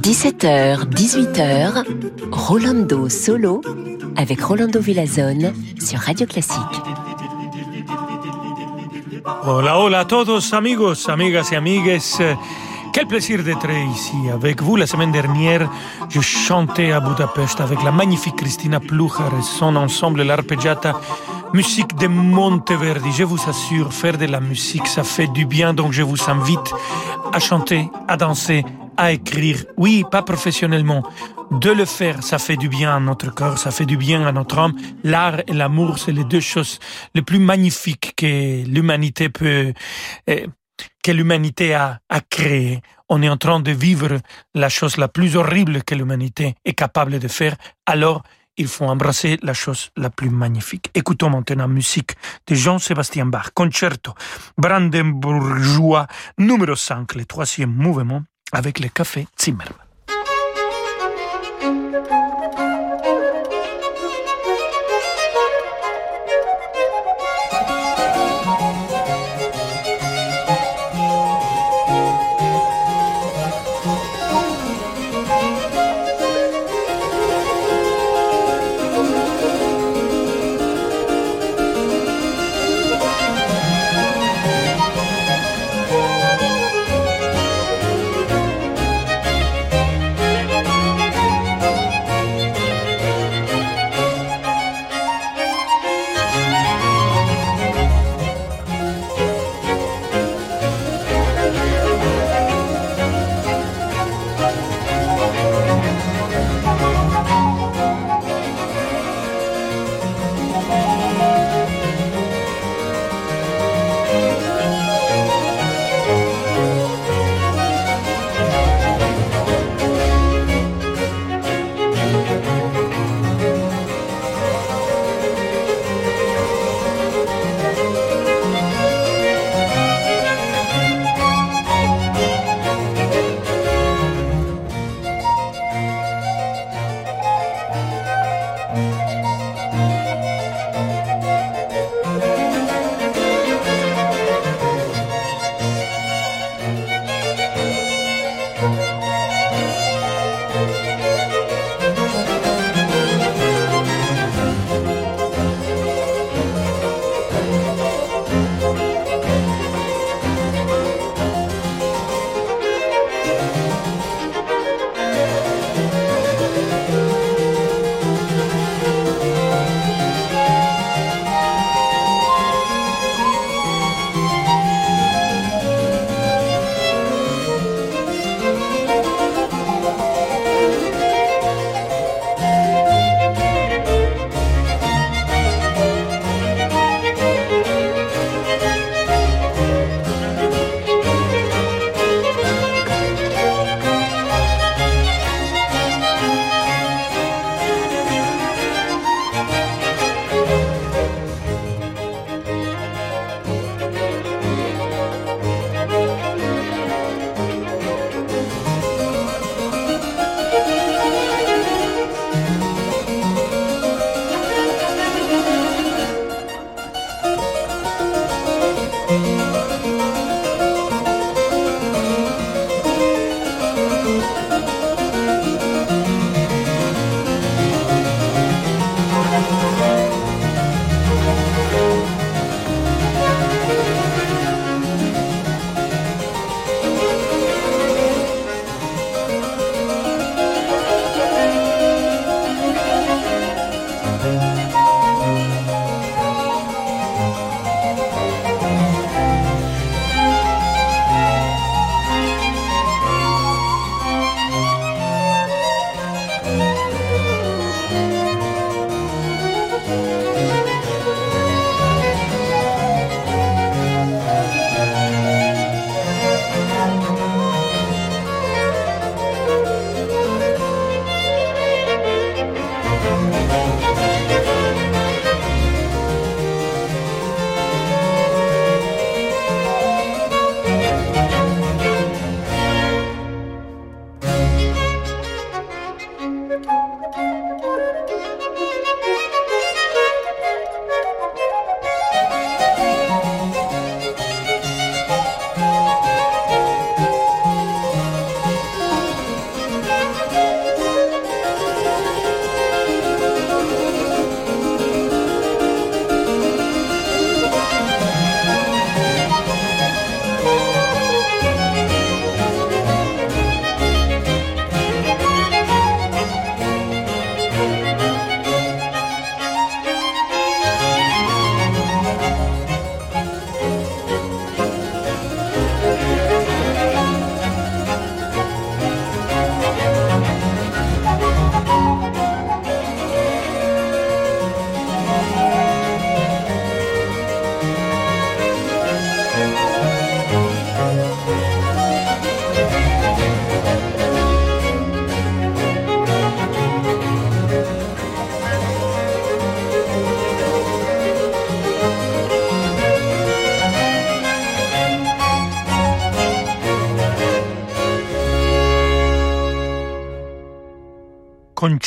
17h, 18h, Rolando Solo avec Rolando Villazone sur Radio Classique. Hola, hola a todos amigos, amigas y amigues. Quel plaisir d'être ici avec vous. La semaine dernière, je chantais à Budapest avec la magnifique Christina Plucher et son ensemble, l'arpeggiata musique de Monteverdi. Je vous assure, faire de la musique, ça fait du bien, donc je vous invite à chanter, à danser, à écrire. Oui, pas professionnellement. De le faire, ça fait du bien à notre corps, ça fait du bien à notre âme. L'art et l'amour, c'est les deux choses les plus magnifiques que l'humanité peut, eh, que l'humanité a, a créé. On est en train de vivre la chose la plus horrible que l'humanité est capable de faire. Alors, il faut embrasser la chose la plus magnifique. Écoutons maintenant musique de Jean-Sébastien Bach, concerto brandenburgeois numéro 5, le troisième mouvement avec le café Zimmermann.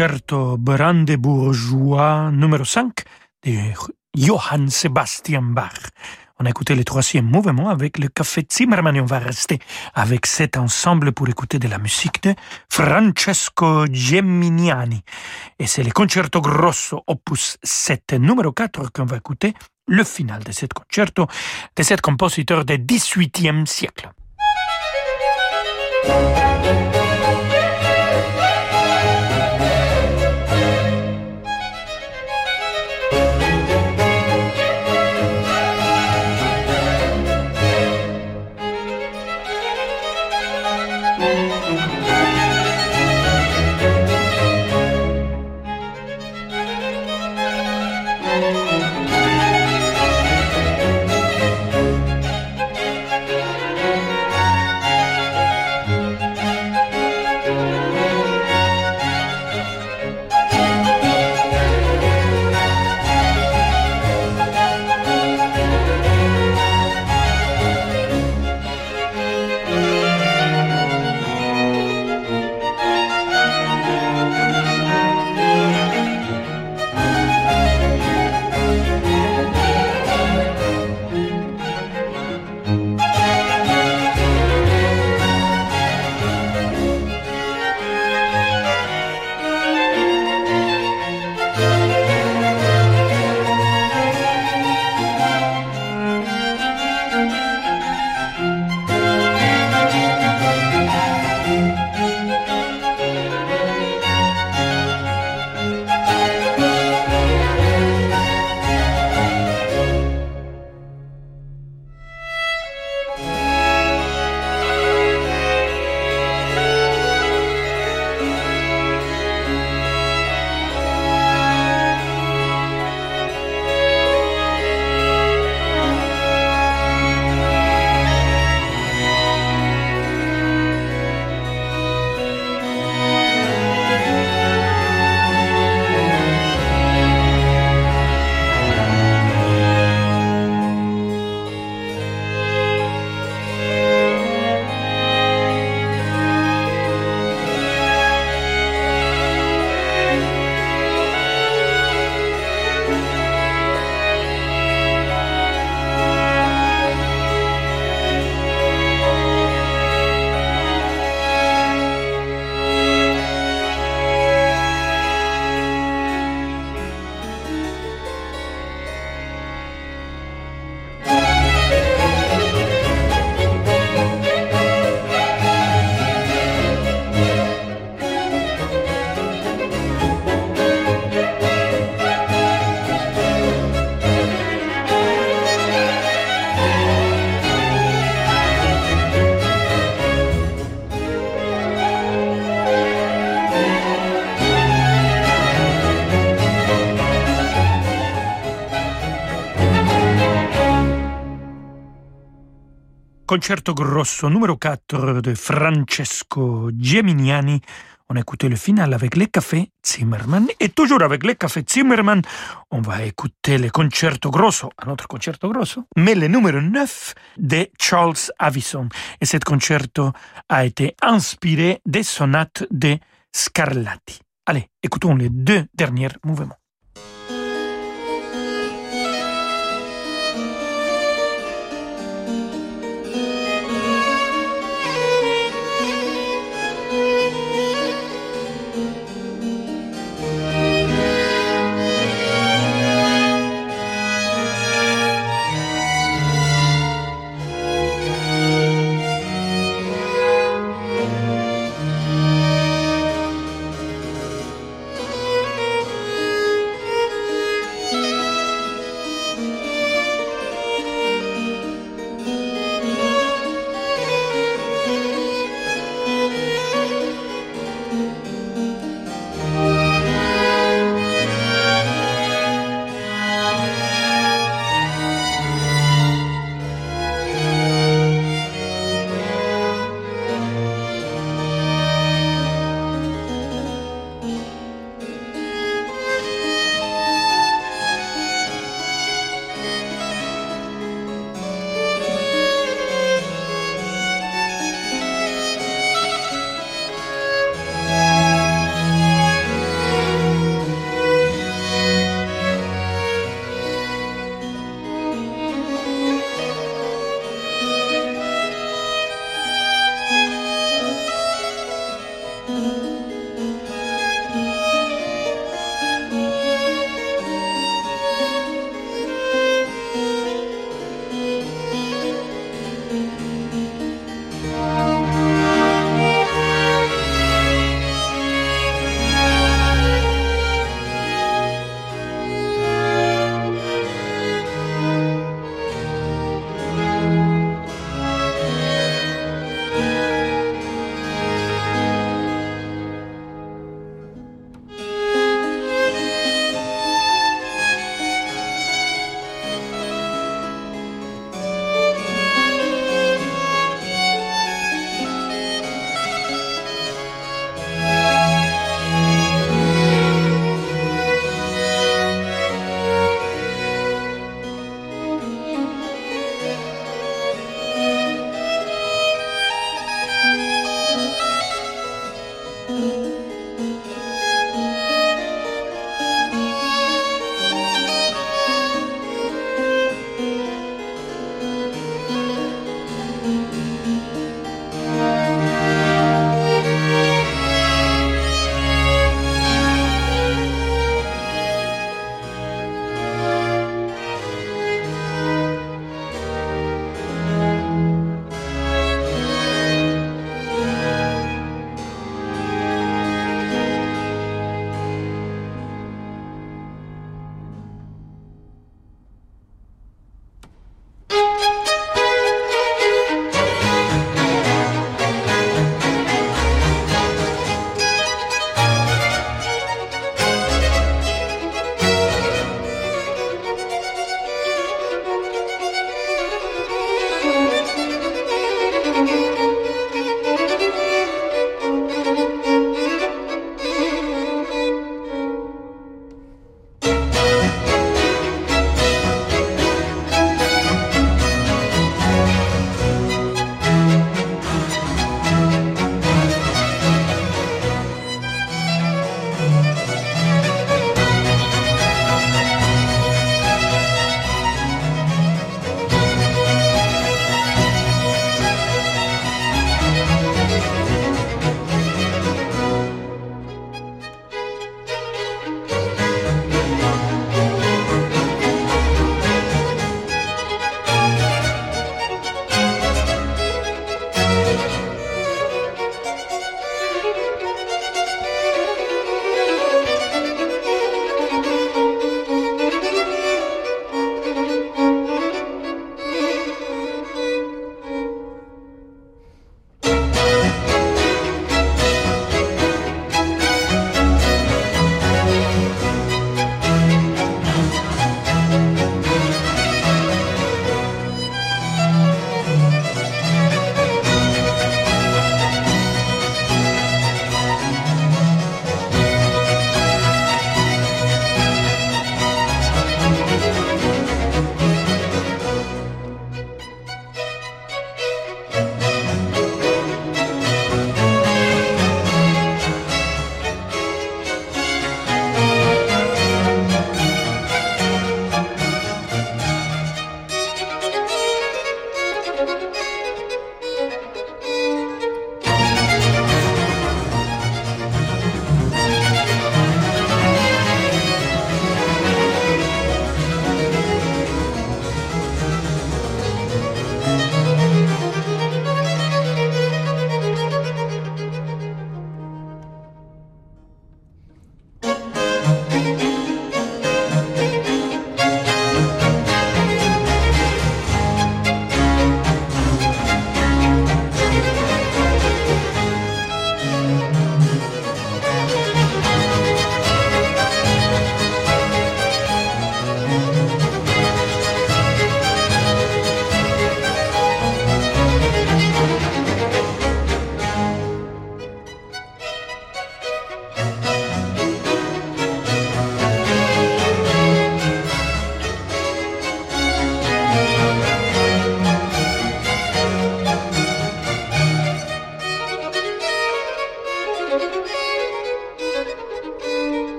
Concerto brandebourgeois numéro 5 de Johann Sebastian Bach. On a écouté le troisième mouvement avec le Café Zimmermann et on va rester avec cet ensemble pour écouter de la musique de Francesco Geminiani. Et c'est le Concerto Grosso opus 7 numéro 4 qu'on va écouter, le final de ce concerto de cet compositeur du XVIIIe siècle. Concerto Grosso numéro 4 de Francesco Geminiani. On écouté le final avec le Café Zimmermann. Et toujours avec le Café Zimmermann, on va écouter le Concerto Grosso, un autre Concerto Grosso, mais le numéro 9 de Charles Avison. Et ce concerto a été inspiré des sonates de Scarlatti. Allez, écoutons les deux derniers mouvements.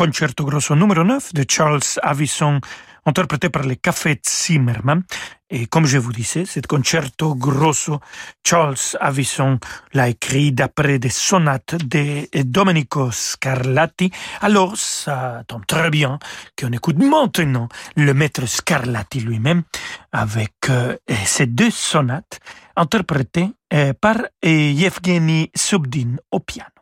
Concerto grosso numéro 9 de Charles Avison, interprété par les Café Zimmermann. Et comme je vous disais, ce concerto grosso, Charles Avison l'a écrit d'après des sonates de Domenico Scarlatti. Alors, ça tombe très bien qu'on écoute maintenant le maître Scarlatti lui-même avec euh, ces deux sonates interprétées euh, par euh, Yevgeny Subdin au piano.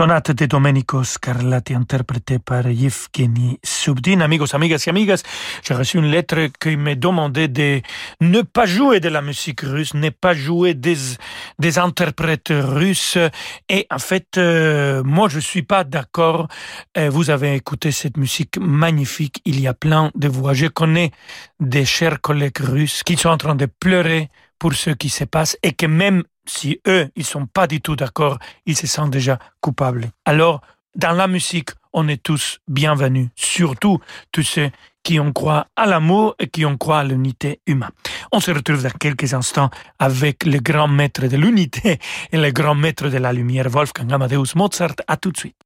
Sonate de Domenico Scarlatti interprétée par Yevgeny Subdin. Amigos, amigas et amigas, j'ai reçu une lettre qui me demandait de ne pas jouer de la musique russe, ne pas jouer des, des interprètes russes. Et en fait, euh, moi, je suis pas d'accord. Euh, vous avez écouté cette musique magnifique. Il y a plein de voix. Je connais des chers collègues russes qui sont en train de pleurer pour ce qui se passe et que même si eux, ils sont pas du tout d'accord, ils se sentent déjà coupables. Alors, dans la musique, on est tous bienvenus, surtout tous ceux qui ont croit à l'amour et qui ont croit à l'unité humaine. On se retrouve dans quelques instants avec le grand maître de l'unité et le grand maître de la lumière, Wolfgang Amadeus Mozart. À tout de suite.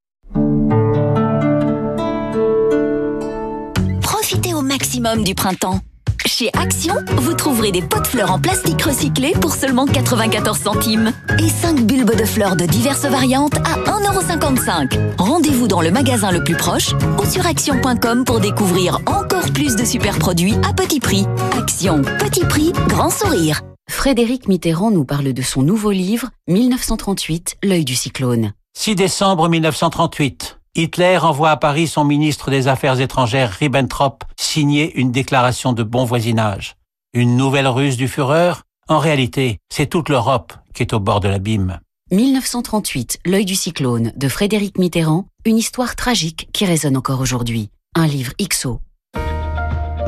Profitez au maximum du printemps. Chez Action, vous trouverez des pots de fleurs en plastique recyclé pour seulement 94 centimes et 5 bulbes de fleurs de diverses variantes à 1,55€. Rendez-vous dans le magasin le plus proche ou sur action.com pour découvrir encore plus de super produits à petit prix. Action, petit prix, grand sourire. Frédéric Mitterrand nous parle de son nouveau livre 1938, L'œil du cyclone. 6 décembre 1938. Hitler envoie à Paris son ministre des Affaires étrangères Ribbentrop signer une déclaration de bon voisinage. Une nouvelle ruse du Führer? En réalité, c'est toute l'Europe qui est au bord de l'abîme. 1938, L'œil du cyclone de Frédéric Mitterrand, une histoire tragique qui résonne encore aujourd'hui. Un livre XO.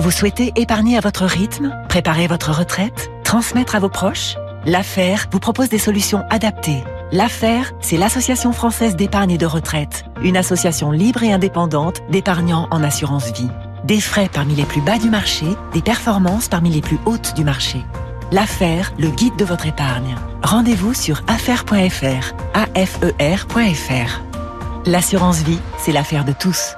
Vous souhaitez épargner à votre rythme, préparer votre retraite, transmettre à vos proches? L'affaire vous propose des solutions adaptées L'affaire, c'est l'Association française d'épargne et de retraite, une association libre et indépendante d'épargnants en assurance vie. Des frais parmi les plus bas du marché, des performances parmi les plus hautes du marché. L'affaire, le guide de votre épargne. Rendez-vous sur affaire.fr, afer.fr. L'assurance vie, c'est l'affaire de tous.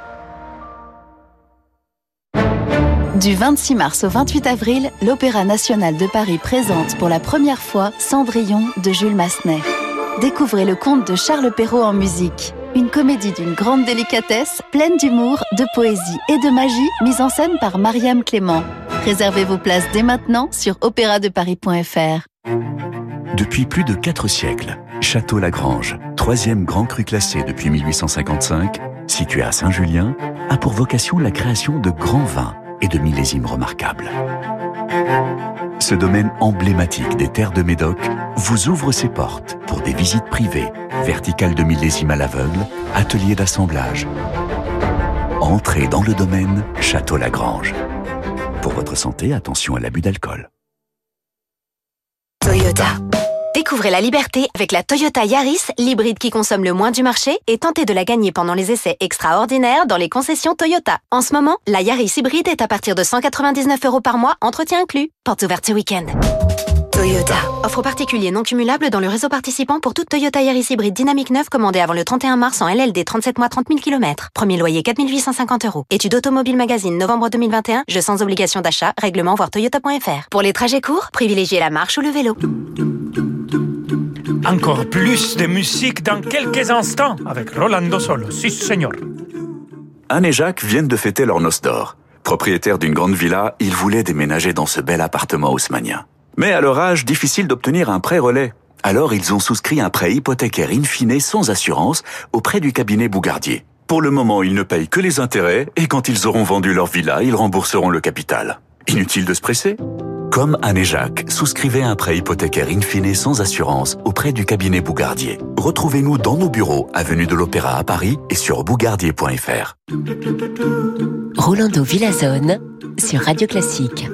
Du 26 mars au 28 avril, l'Opéra national de Paris présente pour la première fois Cendrillon de Jules Massenet. Découvrez le conte de Charles Perrault en musique. Une comédie d'une grande délicatesse, pleine d'humour, de poésie et de magie, mise en scène par Mariam Clément. Réservez vos places dès maintenant sur opéradeparis.fr. Depuis plus de 4 siècles, Château Lagrange, troisième grand cru classé depuis 1855, situé à Saint-Julien, a pour vocation la création de grands vins et de millésimes remarquables. Ce domaine emblématique des terres de Médoc vous ouvre ses portes pour des visites privées, verticales de millésimes à l'aveugle, ateliers d'assemblage. Entrez dans le domaine Château Lagrange. Pour votre santé, attention à l'abus d'alcool. Toyota. Découvrez la liberté avec la Toyota Yaris, l'hybride qui consomme le moins du marché, et tentez de la gagner pendant les essais extraordinaires dans les concessions Toyota. En ce moment, la Yaris hybride est à partir de 199 euros par mois, entretien inclus. Porte ouverte ce week-end. Toyota. Offre particulier non cumulable dans le réseau participant pour toute Toyota Yaris hybride dynamique 9 commandée avant le 31 mars en LLD 37 mois 30 000 km. Premier loyer 4 850 euros. Étude automobile magazine novembre 2021. Jeu sans obligation d'achat. Règlement voir toyota.fr. Pour les trajets courts, privilégiez la marche ou le vélo. Encore plus de musique dans quelques instants avec Rolando Solo. Si, señor. Anne et Jacques viennent de fêter leur noce d'or. Propriétaires d'une grande villa, ils voulaient déménager dans ce bel appartement haussmanien. Mais à leur âge, difficile d'obtenir un prêt relais. Alors ils ont souscrit un prêt hypothécaire in fine sans assurance auprès du cabinet Bougardier. Pour le moment, ils ne payent que les intérêts et quand ils auront vendu leur villa, ils rembourseront le capital. Inutile de se presser comme Anne et Jacques, souscrivez un prêt hypothécaire in fine sans assurance auprès du cabinet Bougardier. Retrouvez-nous dans nos bureaux, avenue de l'Opéra à Paris et sur bougardier.fr. Rolando Villazone sur Radio Classique.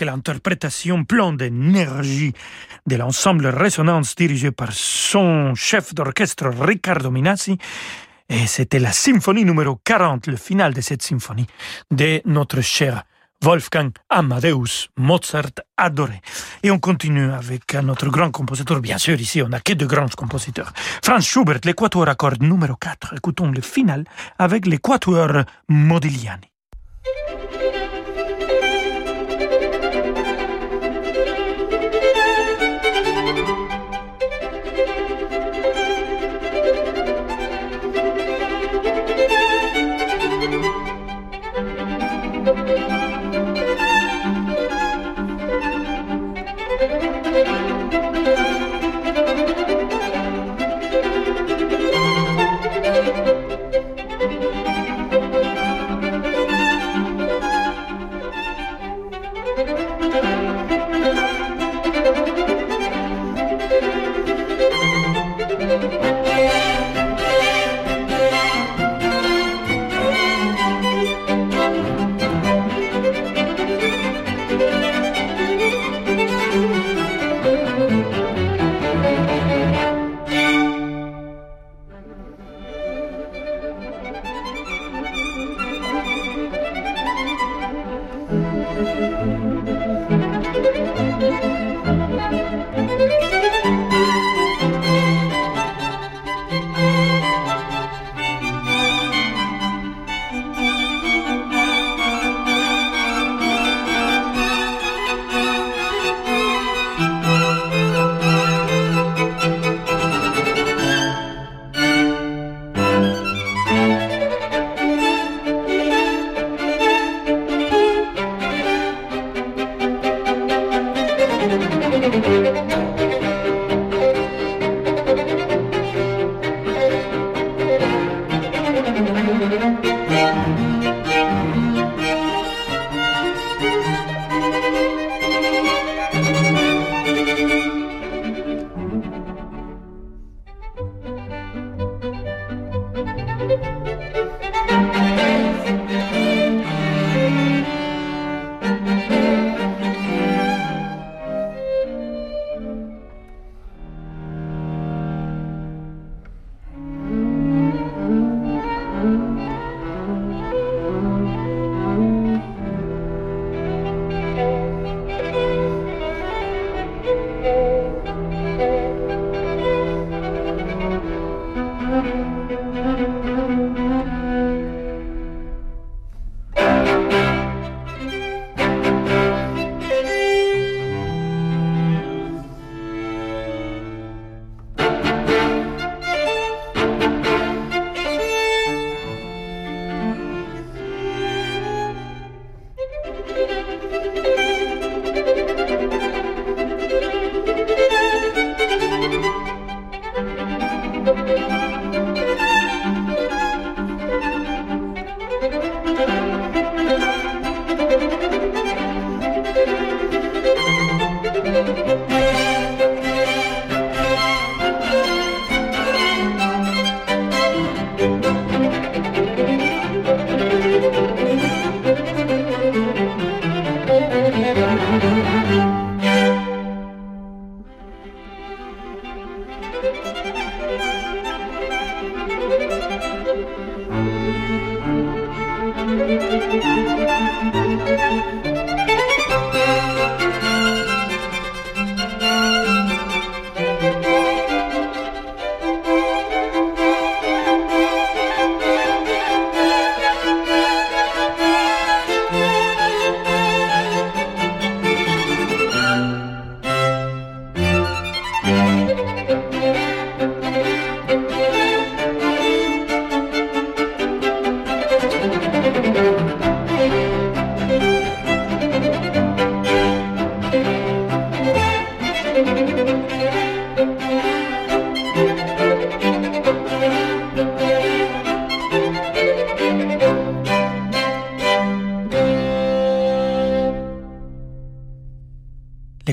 Que l'interprétation pleine d'énergie de l'ensemble Résonance dirigé par son chef d'orchestre Riccardo Minassi. Et c'était la symphonie numéro 40, le final de cette symphonie de notre cher Wolfgang Amadeus Mozart adoré. Et on continue avec notre grand compositeur. Bien sûr, ici, on n'a que de grands compositeurs. Franz Schubert, l'équateur à numéro 4. Écoutons le final avec l'équateur Modigliani.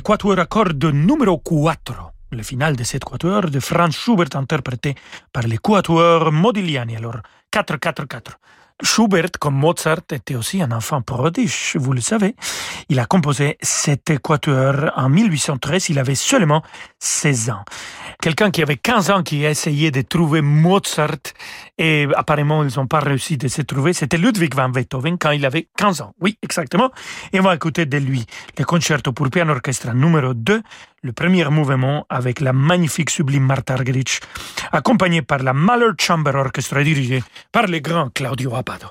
Quatuor à numéro 4, le final de cette quatuor de Franz Schubert interprété par les quatuors Modigliani. Alors, 4-4-4. Schubert, comme Mozart, était aussi un enfant prodige, vous le savez. Il a composé cet équateur en 1813, il avait seulement 16 ans. Quelqu'un qui avait 15 ans qui a essayé de trouver Mozart et apparemment ils n'ont pas réussi de se trouver, c'était Ludwig van Beethoven quand il avait 15 ans. Oui, exactement. Et on va écouter de lui le concerto pour piano orchestre numéro 2, le premier mouvement avec la magnifique sublime Martha Argerich, accompagné par la Mahler Chamber Orchestra dirigée par le grand Claudio Abbado.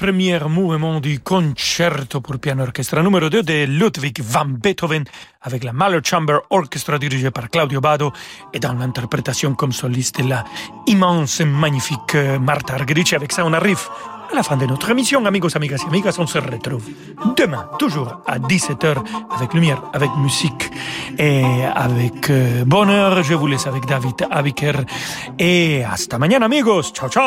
Premier mouvement du concerto pour piano orchestre numéro 2 de Ludwig van Beethoven avec la Mahler Chamber Orchestra dirigée par Claudio Bado et dans l'interprétation comme soliste la immense et magnifique Marta Argerich. Avec ça, on arrive à la fin de notre émission, amigos, amigas et amigas. On se retrouve demain, toujours à 17h, avec lumière, avec musique et avec euh, bonheur. Je vous laisse avec David Abiker. Et hasta mañana, amigos. Ciao, ciao.